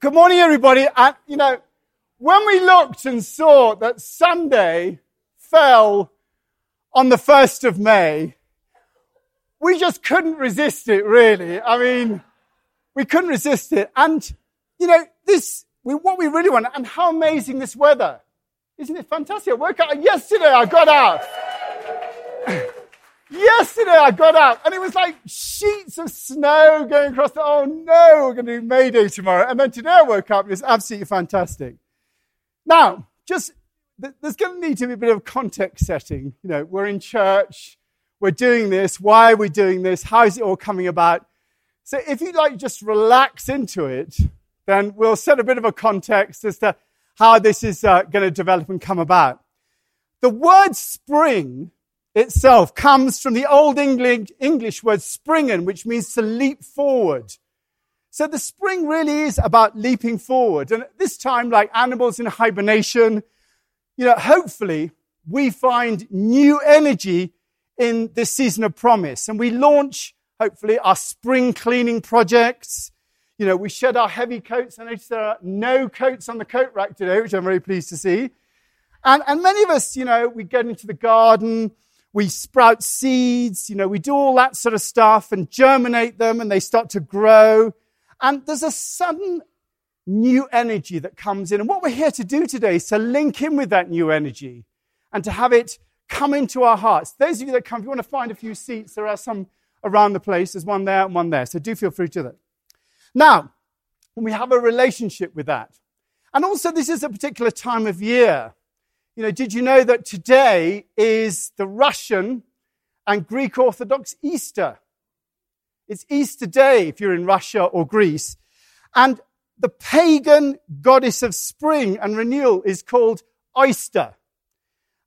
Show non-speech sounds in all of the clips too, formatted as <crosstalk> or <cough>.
Good morning, everybody. And, you know, when we looked and saw that Sunday fell on the 1st of May, we just couldn't resist it, really. I mean, we couldn't resist it. And, you know, this, we, what we really want, and how amazing this weather. Isn't it fantastic? I woke up yesterday, I got out. Yesterday I got up and it was like sheets of snow going across the, oh no, we're going to do May Day tomorrow. And then today I woke up and it's absolutely fantastic. Now, just, there's going to need to be a bit of context setting. You know, we're in church, we're doing this, why are we doing this, how is it all coming about? So if you like just relax into it, then we'll set a bit of a context as to how this is uh, going to develop and come about. The word spring itself comes from the Old English word springen, which means to leap forward. So the spring really is about leaping forward. And at this time, like animals in hibernation, you know, hopefully we find new energy in this season of promise. And we launch, hopefully, our spring cleaning projects. You know, we shed our heavy coats. I notice there are no coats on the coat rack today, which I'm very pleased to see. And, and many of us, you know, we get into the garden we sprout seeds, you know, we do all that sort of stuff and germinate them and they start to grow. And there's a sudden new energy that comes in. And what we're here to do today is to link in with that new energy and to have it come into our hearts. Those of you that come, if you want to find a few seats, there are some around the place. There's one there and one there. So do feel free to that. Now, when we have a relationship with that. And also, this is a particular time of year you know, did you know that today is the Russian and Greek Orthodox Easter? It's Easter Day if you're in Russia or Greece. And the pagan goddess of spring and renewal is called Eostre.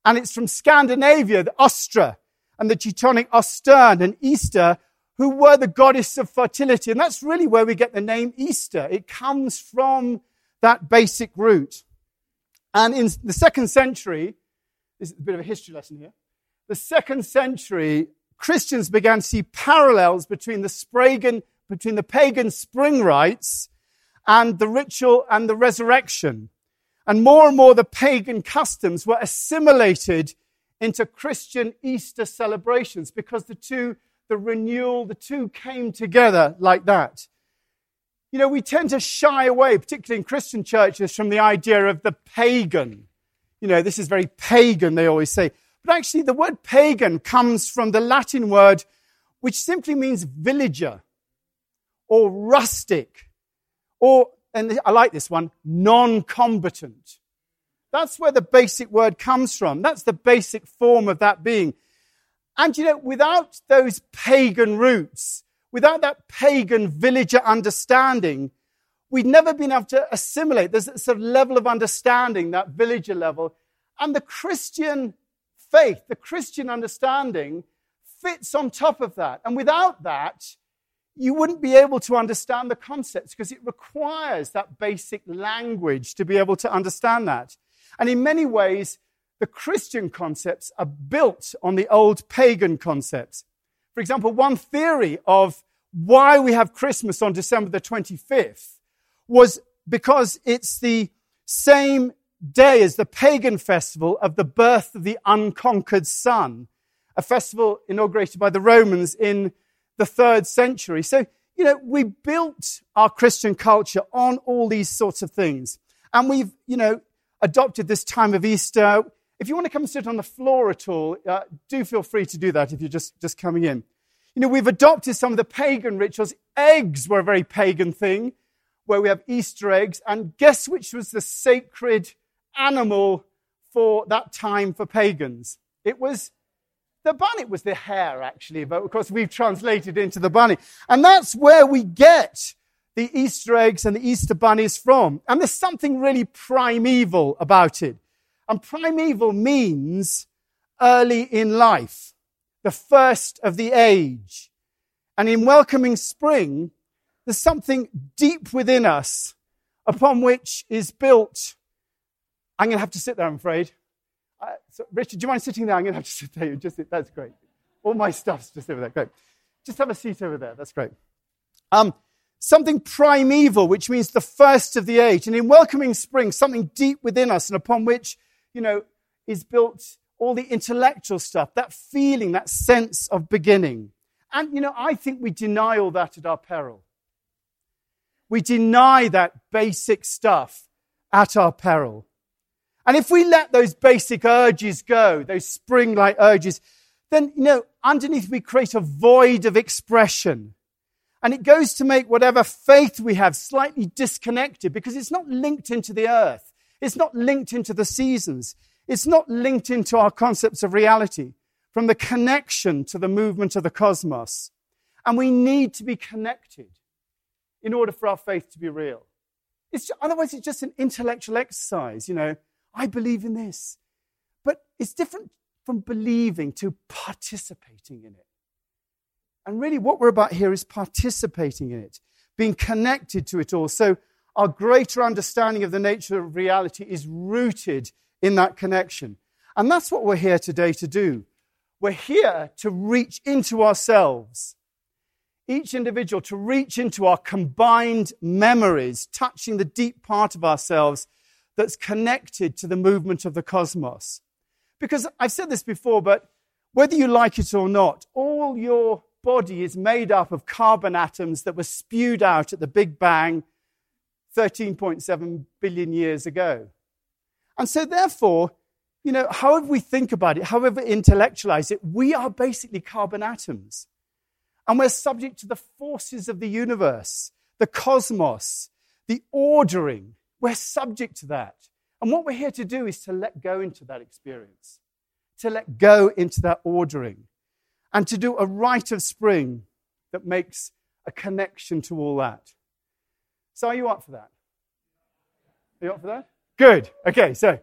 And it's from Scandinavia, the Ostra and the Teutonic Ostern and Easter, who were the goddess of fertility. And that's really where we get the name Easter. It comes from that basic root. And in the second century, this is a bit of a history lesson here. The second century, Christians began to see parallels between the Spragan, between the pagan spring rites and the ritual and the resurrection. And more and more the pagan customs were assimilated into Christian Easter celebrations because the two, the renewal, the two came together like that. You know, we tend to shy away, particularly in Christian churches, from the idea of the pagan. You know, this is very pagan, they always say. But actually, the word pagan comes from the Latin word which simply means villager or rustic or, and I like this one, non combatant. That's where the basic word comes from. That's the basic form of that being. And you know, without those pagan roots, without that pagan villager understanding, we'd never been able to assimilate. There's a sort of level of understanding, that villager level. And the Christian faith, the Christian understanding fits on top of that. And without that, you wouldn't be able to understand the concepts because it requires that basic language to be able to understand that. And in many ways, the Christian concepts are built on the old pagan concepts. For example, one theory of why we have Christmas on December the 25th was because it's the same day as the pagan festival of the birth of the unconquered sun, a festival inaugurated by the Romans in the third century. So, you know, we built our Christian culture on all these sorts of things. And we've, you know, adopted this time of Easter. If you want to come and sit on the floor at all, uh, do feel free to do that if you're just, just coming in. You know, we've adopted some of the pagan rituals. Eggs were a very pagan thing, where we have Easter eggs. And guess which was the sacred animal for that time for pagans? It was the bunny. It was the hare, actually, but of course we've translated into the bunny. And that's where we get the Easter eggs and the Easter bunnies from. And there's something really primeval about it. And primeval means early in life, the first of the age. And in welcoming spring, there's something deep within us upon which is built. I'm going to have to sit there, I'm afraid. Uh, so Richard, do you mind sitting there? I'm going to have to sit there. Just sit, that's great. All my stuff's just over there. Great. Just have a seat over there. That's great. Um, something primeval, which means the first of the age. And in welcoming spring, something deep within us and upon which, you know, is built all the intellectual stuff, that feeling, that sense of beginning. And, you know, I think we deny all that at our peril. We deny that basic stuff at our peril. And if we let those basic urges go, those spring like urges, then, you know, underneath we create a void of expression. And it goes to make whatever faith we have slightly disconnected because it's not linked into the earth. It's not linked into the seasons. It's not linked into our concepts of reality from the connection to the movement of the cosmos. And we need to be connected in order for our faith to be real. It's, otherwise, it's just an intellectual exercise. You know, I believe in this. But it's different from believing to participating in it. And really, what we're about here is participating in it, being connected to it all. So, our greater understanding of the nature of reality is rooted in that connection. And that's what we're here today to do. We're here to reach into ourselves, each individual, to reach into our combined memories, touching the deep part of ourselves that's connected to the movement of the cosmos. Because I've said this before, but whether you like it or not, all your body is made up of carbon atoms that were spewed out at the Big Bang 13.7 billion years ago. And so, therefore, you know, however we think about it, however intellectualize it, we are basically carbon atoms. And we're subject to the forces of the universe, the cosmos, the ordering. We're subject to that. And what we're here to do is to let go into that experience, to let go into that ordering, and to do a rite of spring that makes a connection to all that. So, are you up for that? Are you up for that? Good. Okay, so I'm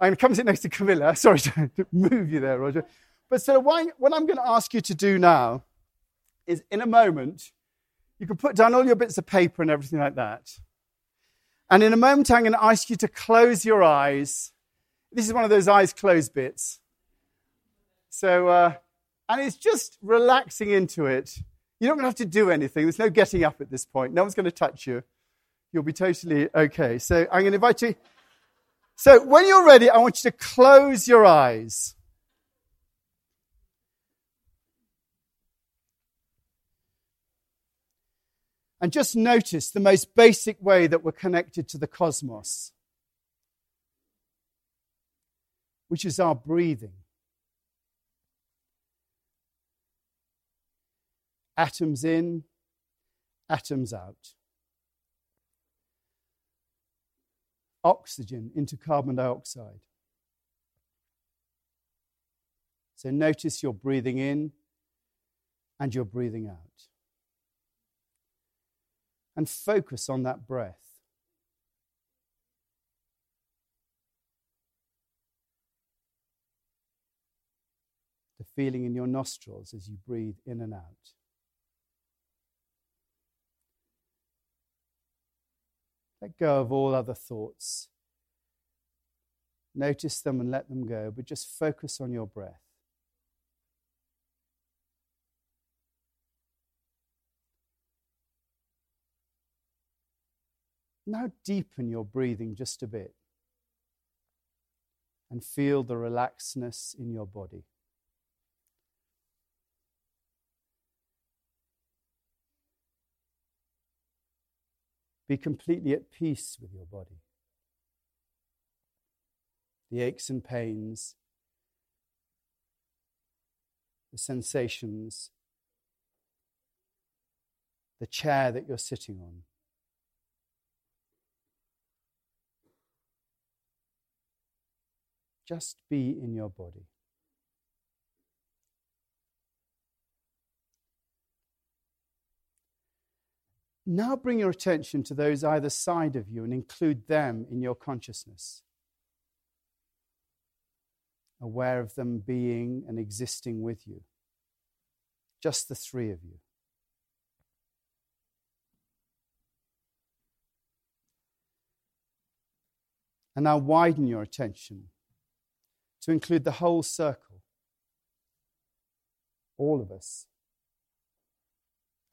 going to come sit next to Camilla. <laughs> Sorry to move you there, Roger. But so what I'm going to ask you to do now is in a moment, you can put down all your bits of paper and everything like that. And in a moment, I'm going to ask you to close your eyes. This is one of those eyes closed bits. So, uh, and it's just relaxing into it. You're not going to have to do anything. There's no getting up at this point. No one's going to touch you. You'll be totally okay. So I'm going to invite you. So when you're ready, I want you to close your eyes. And just notice the most basic way that we're connected to the cosmos, which is our breathing. Atoms in, atoms out. Oxygen into carbon dioxide. So notice you're breathing in and you're breathing out. And focus on that breath. The feeling in your nostrils as you breathe in and out. Let go of all other thoughts. Notice them and let them go, but just focus on your breath. Now deepen your breathing just a bit and feel the relaxedness in your body. Be completely at peace with your body. The aches and pains, the sensations, the chair that you're sitting on. Just be in your body. Now bring your attention to those either side of you and include them in your consciousness. Aware of them being and existing with you. Just the three of you. And now widen your attention to include the whole circle, all of us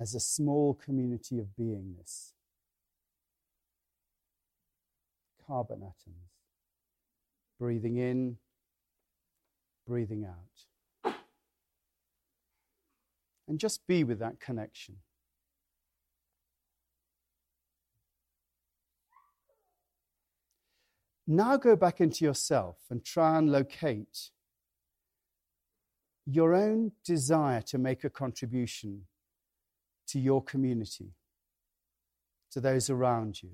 as a small community of beingness. Carbon atoms. Breathing in, breathing out. And just be with that connection. Now go back into yourself and try and locate your own desire to make a contribution to your community, to those around you,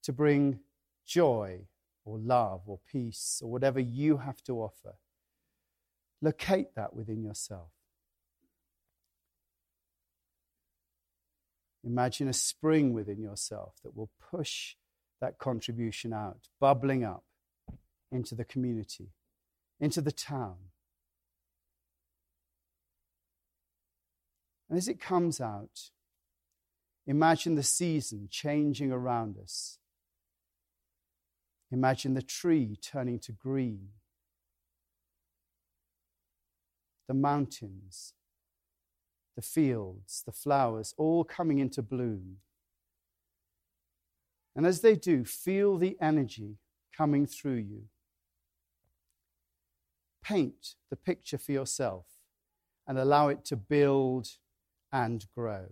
to bring joy or love or peace or whatever you have to offer. Locate that within yourself. Imagine a spring within yourself that will push that contribution out, bubbling up into the community, into the town. And as it comes out, imagine the season changing around us. Imagine the tree turning to green, the mountains, the fields, the flowers, all coming into bloom. And as they do, feel the energy coming through you. Paint the picture for yourself and allow it to build and grow.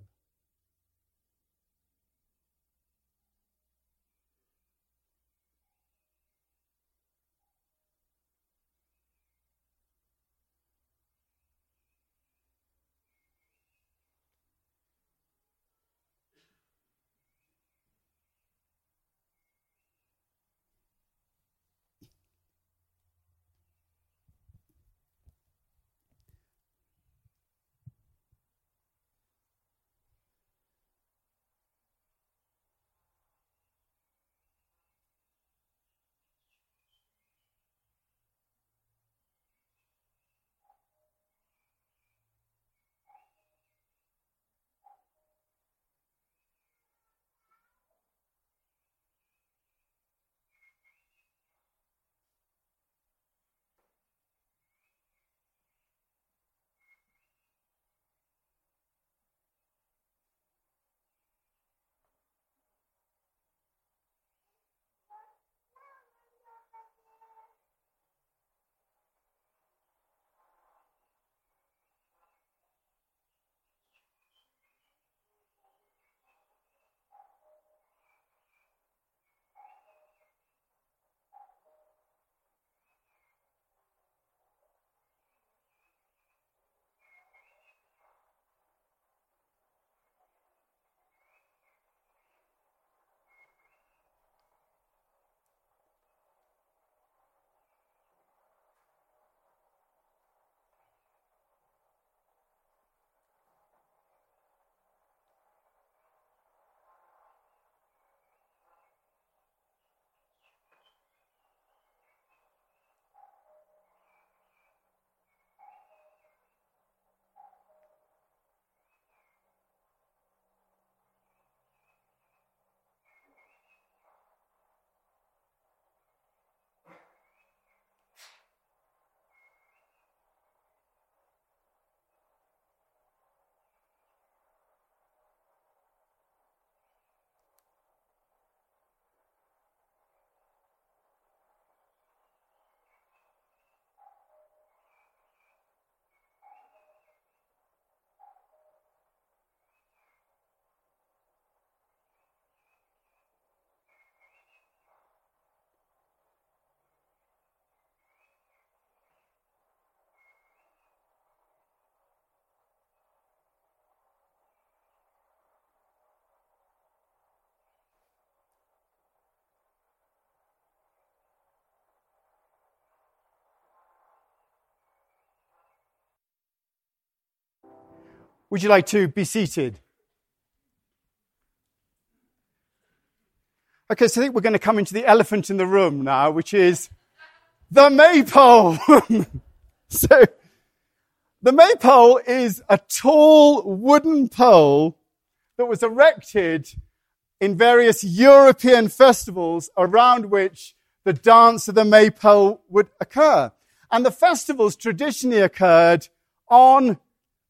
Would you like to be seated? Okay, so I think we're going to come into the elephant in the room now, which is the maypole. <laughs> so, the maypole is a tall wooden pole that was erected in various European festivals around which the dance of the maypole would occur. And the festivals traditionally occurred on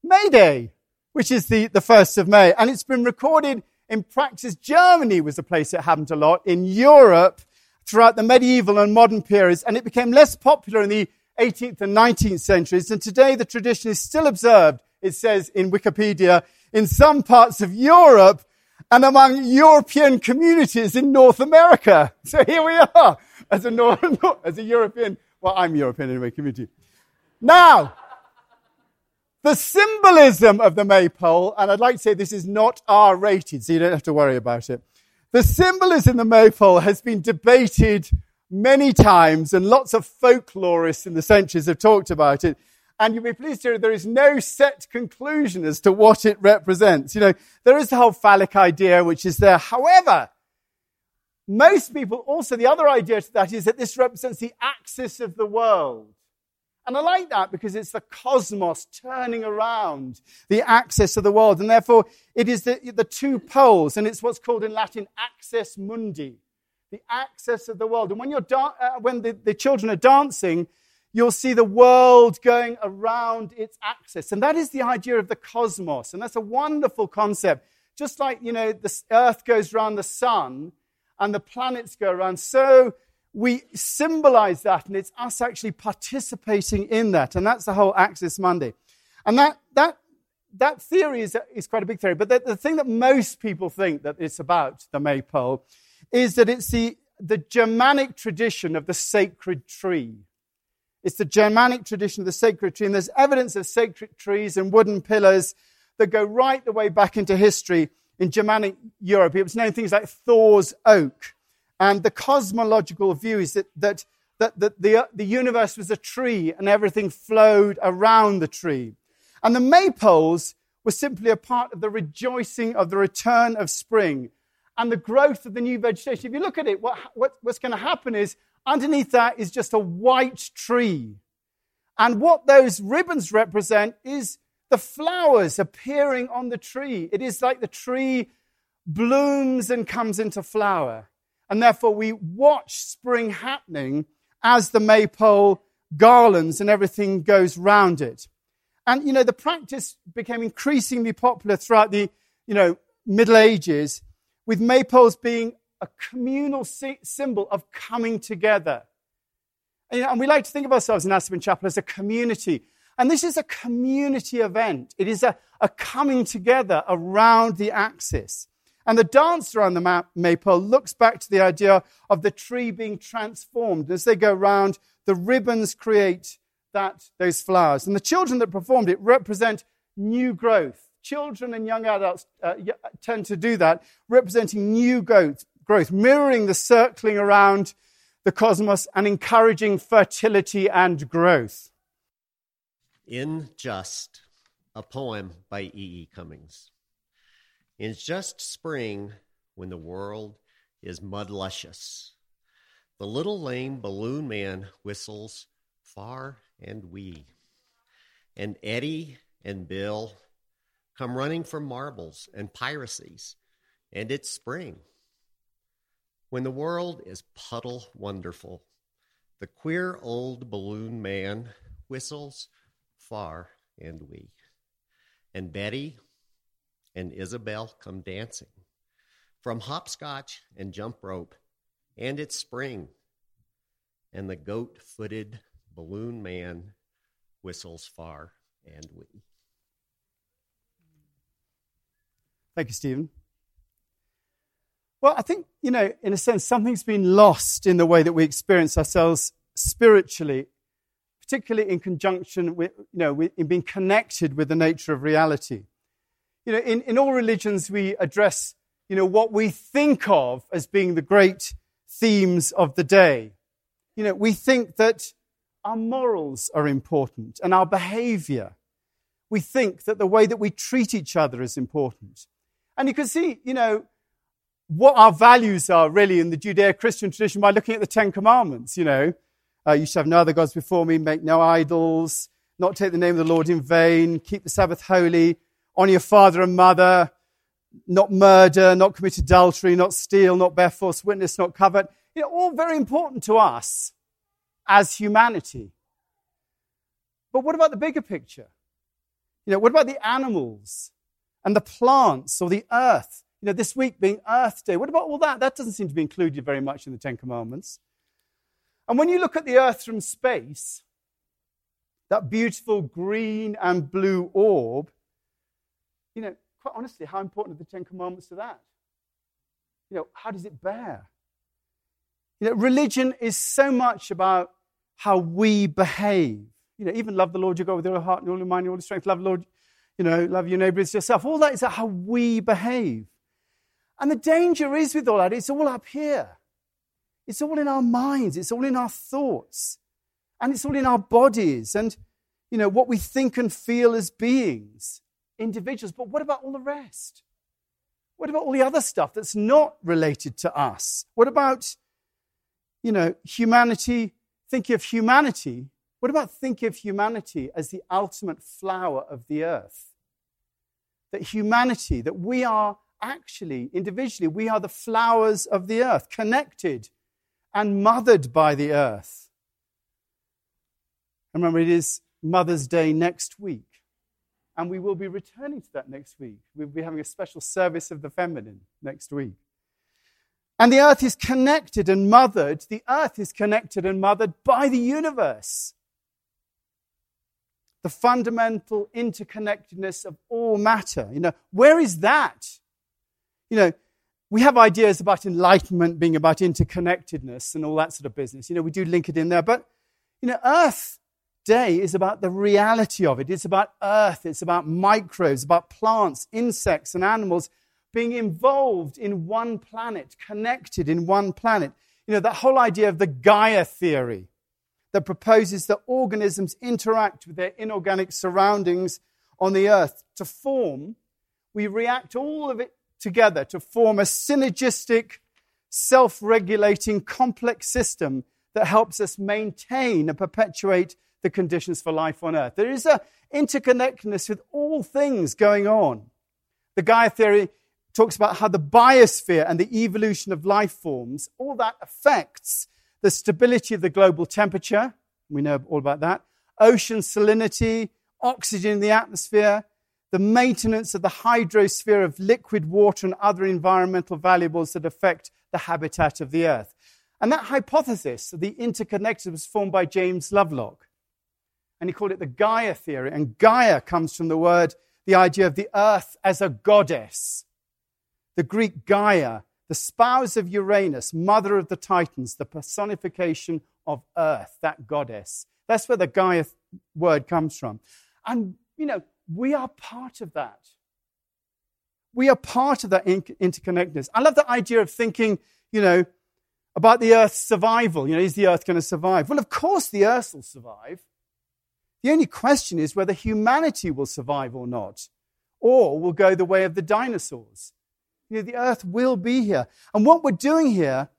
May Day. Which is the, the 1st of May. And it's been recorded in practice. Germany was a place it happened a lot. In Europe, throughout the medieval and modern periods, and it became less popular in the 18th and 19th centuries. And today the tradition is still observed, it says in Wikipedia, in some parts of Europe and among European communities in North America. <laughs> So here we are as a, North, <laughs> as a European, well, I'm European anyway, community. Now, the symbolism of the maypole, and I'd like to say this is not R rated, so you don't have to worry about it. The symbolism of the maypole has been debated many times, and lots of folklorists in the centuries have talked about it. And you'll be pleased to hear there is no set conclusion as to what it represents. You know, there is the whole phallic idea, which is there. However, most people also, the other idea to that is that this represents the axis of the world. And I like that because it's the cosmos turning around the axis of the world. And therefore, it is the, the two poles, and it's what's called in Latin axis mundi, the axis of the world. And when, you're da- uh, when the, the children are dancing, you'll see the world going around its axis. And that is the idea of the cosmos. And that's a wonderful concept. Just like, you know, the earth goes around the sun and the planets go around, so we symbolize that, and it's us actually participating in that. And that's the whole Axis Mundi. And that, that, that theory is, is quite a big theory. But the, the thing that most people think that it's about, the maypole, is that it's the, the Germanic tradition of the sacred tree. It's the Germanic tradition of the sacred tree. And there's evidence of sacred trees and wooden pillars that go right the way back into history in Germanic Europe. It was known things like Thor's oak and the cosmological view is that, that, that, that the, uh, the universe was a tree and everything flowed around the tree. And the maypoles were simply a part of the rejoicing of the return of spring and the growth of the new vegetation. If you look at it, what, what, what's going to happen is underneath that is just a white tree. And what those ribbons represent is the flowers appearing on the tree. It is like the tree blooms and comes into flower. And therefore, we watch spring happening as the maypole garlands and everything goes round it. And, you know, the practice became increasingly popular throughout the, you know, Middle Ages, with maypoles being a communal symbol of coming together. And, you know, and we like to think of ourselves in Aspen Chapel as a community. And this is a community event. It is a, a coming together around the axis. And the dance around the maypole looks back to the idea of the tree being transformed. As they go round, the ribbons create that, those flowers. And the children that performed it represent new growth. Children and young adults uh, tend to do that, representing new growth, growth, mirroring the circling around the cosmos and encouraging fertility and growth. In Just, a poem by E. E. Cummings. In just spring, when the world is mud luscious, the little lame balloon man whistles far and wee. And Eddie and Bill come running from marbles and piracies, and it's spring. When the world is puddle wonderful, the queer old balloon man whistles far and wee. And Betty and Isabel come dancing. From hopscotch and jump rope, and it's spring, and the goat footed balloon man whistles far and wee. Thank you, Stephen. Well, I think, you know, in a sense, something's been lost in the way that we experience ourselves spiritually, particularly in conjunction with, you know, in being connected with the nature of reality. You know, in, in all religions, we address, you know, what we think of as being the great themes of the day. You know, we think that our morals are important and our behavior. We think that the way that we treat each other is important. And you can see, you know, what our values are really in the Judeo Christian tradition by looking at the Ten Commandments. You know, uh, you shall have no other gods before me, make no idols, not take the name of the Lord in vain, keep the Sabbath holy, honor your father and mother, not murder, not commit adultery, not steal, not bear false witness, not covet. You know, all very important to us as humanity. But what about the bigger picture? You know, what about the animals and the plants or the earth. You know, this week being Earth Day. What about all that? That doesn't seem to be included very much in the Ten Commandments. And when you look at the earth from space, that beautiful green and blue orb, you know, quite honestly, how important are the Ten Commandments to that? You know, how does it bear? You know, religion is so much about how we behave. You know, even love the Lord your God with all your heart and all your mind and all your strength. Love the Lord, you know, love your neighbor as yourself. All that is how we behave. And the danger is with all that, it's all up here. It's all in our minds, it's all in our thoughts, and it's all in our bodies and, you know, what we think and feel as beings, individuals. But what about all the rest? What about all the other stuff that's not related to us? What about, you know, humanity? Think of humanity. What about think of humanity as the ultimate flower of the earth? That humanity, that we are actually, individually, we are the flowers of the earth, connected and mothered by the earth. Remember, it is Mother's Day next week, and we will be returning to that next week. We'll be having a special service of the feminine next week. And the earth is connected and mothered. The earth is connected and mothered by the universe. The fundamental interconnectedness of all matter. You know, where is that? You know, we have ideas about enlightenment being about interconnectedness and all that sort of business. You know, we do link it in there. But, you know, Earth Day is about the reality of it. It's about Earth. It's about microbes, about plants, insects, and animals being involved in one planet, connected in one planet. You know, that whole idea of the Gaia theory that proposes that organisms interact with their inorganic surroundings on the Earth to form, we react all of it together to form a synergistic, self regulating, complex system that helps us maintain and perpetuate the conditions for life on Earth. There is an interconnectedness with all things going on. The Gaia theory talks about how the biosphere and the evolution of life forms, all that affects the stability of the global temperature. We know all about that. Ocean salinity, oxygen in the atmosphere, the maintenance of the hydrosphere of liquid water and other environmental valuables that affect the habitat of the earth. And that hypothesis of the interconnected was formed by James Lovelock. And he called it the Gaia theory. And Gaia comes from the word, the idea of the earth as a goddess. The Greek Gaia, the spouse of Uranus, mother of the Titans, the personification of earth, that goddess. That's where the Gaia word comes from. And, you know, we are part of that. We are part of that interconnectedness. I love the idea of thinking, you know, about the Earth's survival. You know, is the Earth going to survive? Well, of course the Earth will survive. The only question is whether humanity will survive or not, or will go the way of the dinosaurs. You know, the Earth will be here. And what we're doing here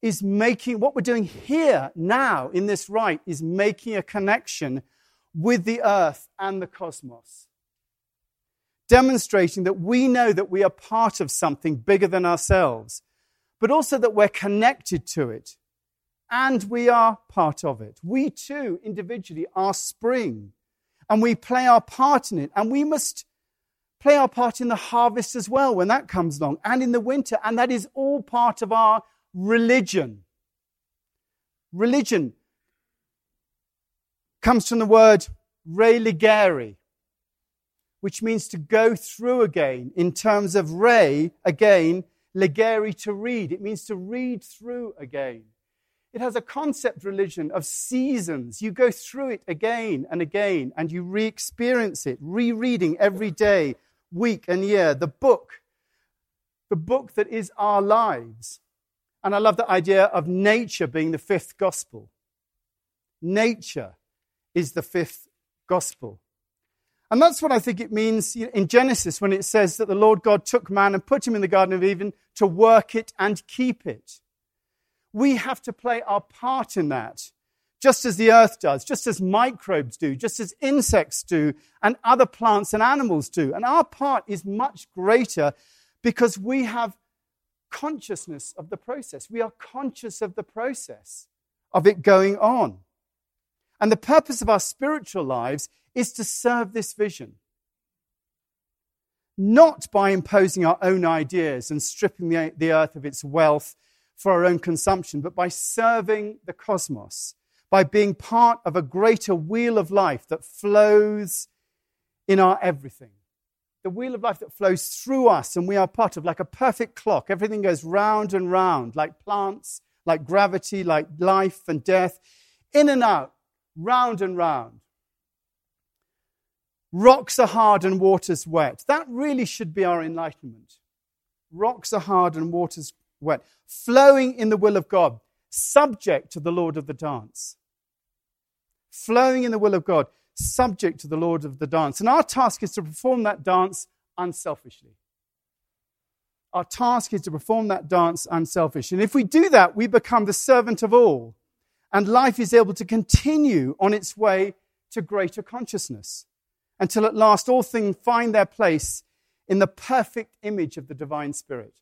is making, what we're doing here now in this rite is making a connection with the Earth and the cosmos demonstrating that we know that we are part of something bigger than ourselves, but also that we're connected to it and we are part of it. We too, individually, are spring and we play our part in it, and we must play our part in the harvest as well when that comes along and in the winter, and that is all part of our religion. Religion comes from the word religare, which means to go through again in terms of re, again, legere, to read. It means to read through again. It has a concept religion of seasons. You go through it again and again, and you re experience it, rereading every day, week, and year. The book, the book that is our lives. And I love the idea of nature being the fifth gospel. Nature is the fifth gospel. And that's what I think it means in Genesis when it says that the Lord God took man and put him in the Garden of Eden to work it and keep it. We have to play our part in that, just as the earth does, just as microbes do, just as insects do, and other plants and animals do. And our part is much greater because we have consciousness of the process. We are conscious of the process of it going on. And the purpose of our spiritual lives is to serve this vision. not by imposing our own ideas and stripping the, the earth of its wealth for our own consumption, but by serving the cosmos, by being part of a greater wheel of life that flows in our everything. The wheel of life that flows through us and we are part of, like a perfect clock. Everything goes round and round, like plants, like gravity, like life and death, in and out, round and round. Rocks are hard and water's wet. That really should be our enlightenment. Rocks are hard and water's wet. Flowing in the will of God, subject to the Lord of the dance. Flowing in the will of God, subject to the Lord of the dance. And our task is to perform that dance unselfishly. Our task is to perform that dance unselfishly. And if we do that, we become the servant of all. And life is able to continue on its way to greater consciousness until at last all things find their place in the perfect image of the divine spirit.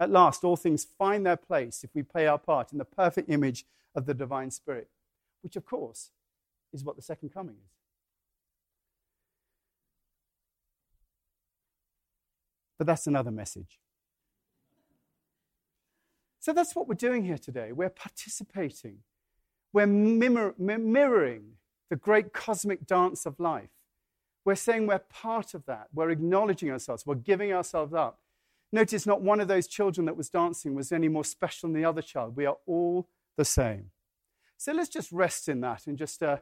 At last, all things find their place if we play our part in the perfect image of the divine spirit, which, of course, is what the second coming is. But that's another message. So that's what we're doing here today. We're participating, we're mirror, mirroring the great cosmic dance of life. We're saying we're part of that. We're acknowledging ourselves. We're giving ourselves up. Notice not one of those children that was dancing was any more special than the other child. We are all the same. So let's just rest in that and just, uh,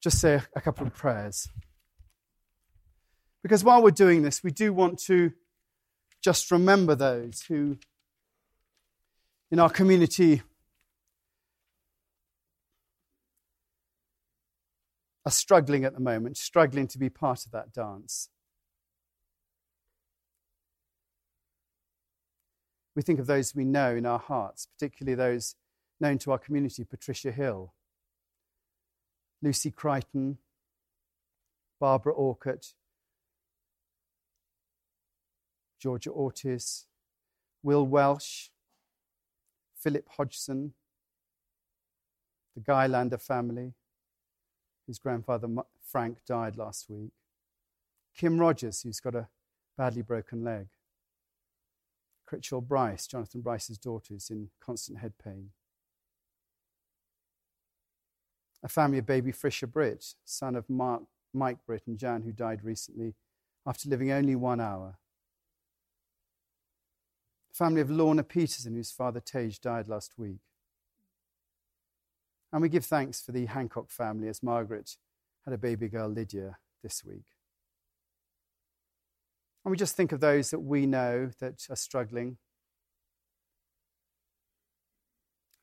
just say a, a couple of prayers. Because while we're doing this, we do want to just remember those who in our community are struggling at the moment, struggling to be part of that dance. We think of those we know in our hearts, particularly those known to our community Patricia Hill, Lucy Crichton, Barbara Orcutt, Georgia Ortiz, Will Welsh, Philip Hodgson, the Guy Lander family, his grandfather Frank died last week. Kim Rogers, who's got a badly broken leg. Critchell Bryce, Jonathan Bryce's daughter, is in constant head pain. A family of baby Fisher Britt, son of Mark, Mike Britt and Jan, who died recently after living only one hour. A family of Lorna Peterson, whose father Tage died last week. And we give thanks for the Hancock family as Margaret had a baby girl, Lydia, this week. And we just think of those that we know that are struggling.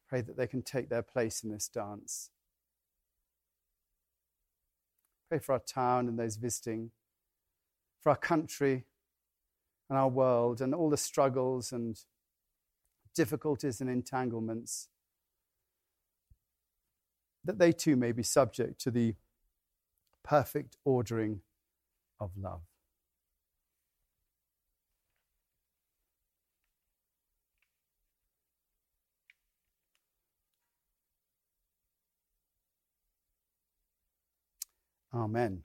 Pray that they can take their place in this dance. Pray for our town and those visiting, for our country and our world, and all the struggles and difficulties and entanglements that they too may be subject to the perfect ordering of love. Amen.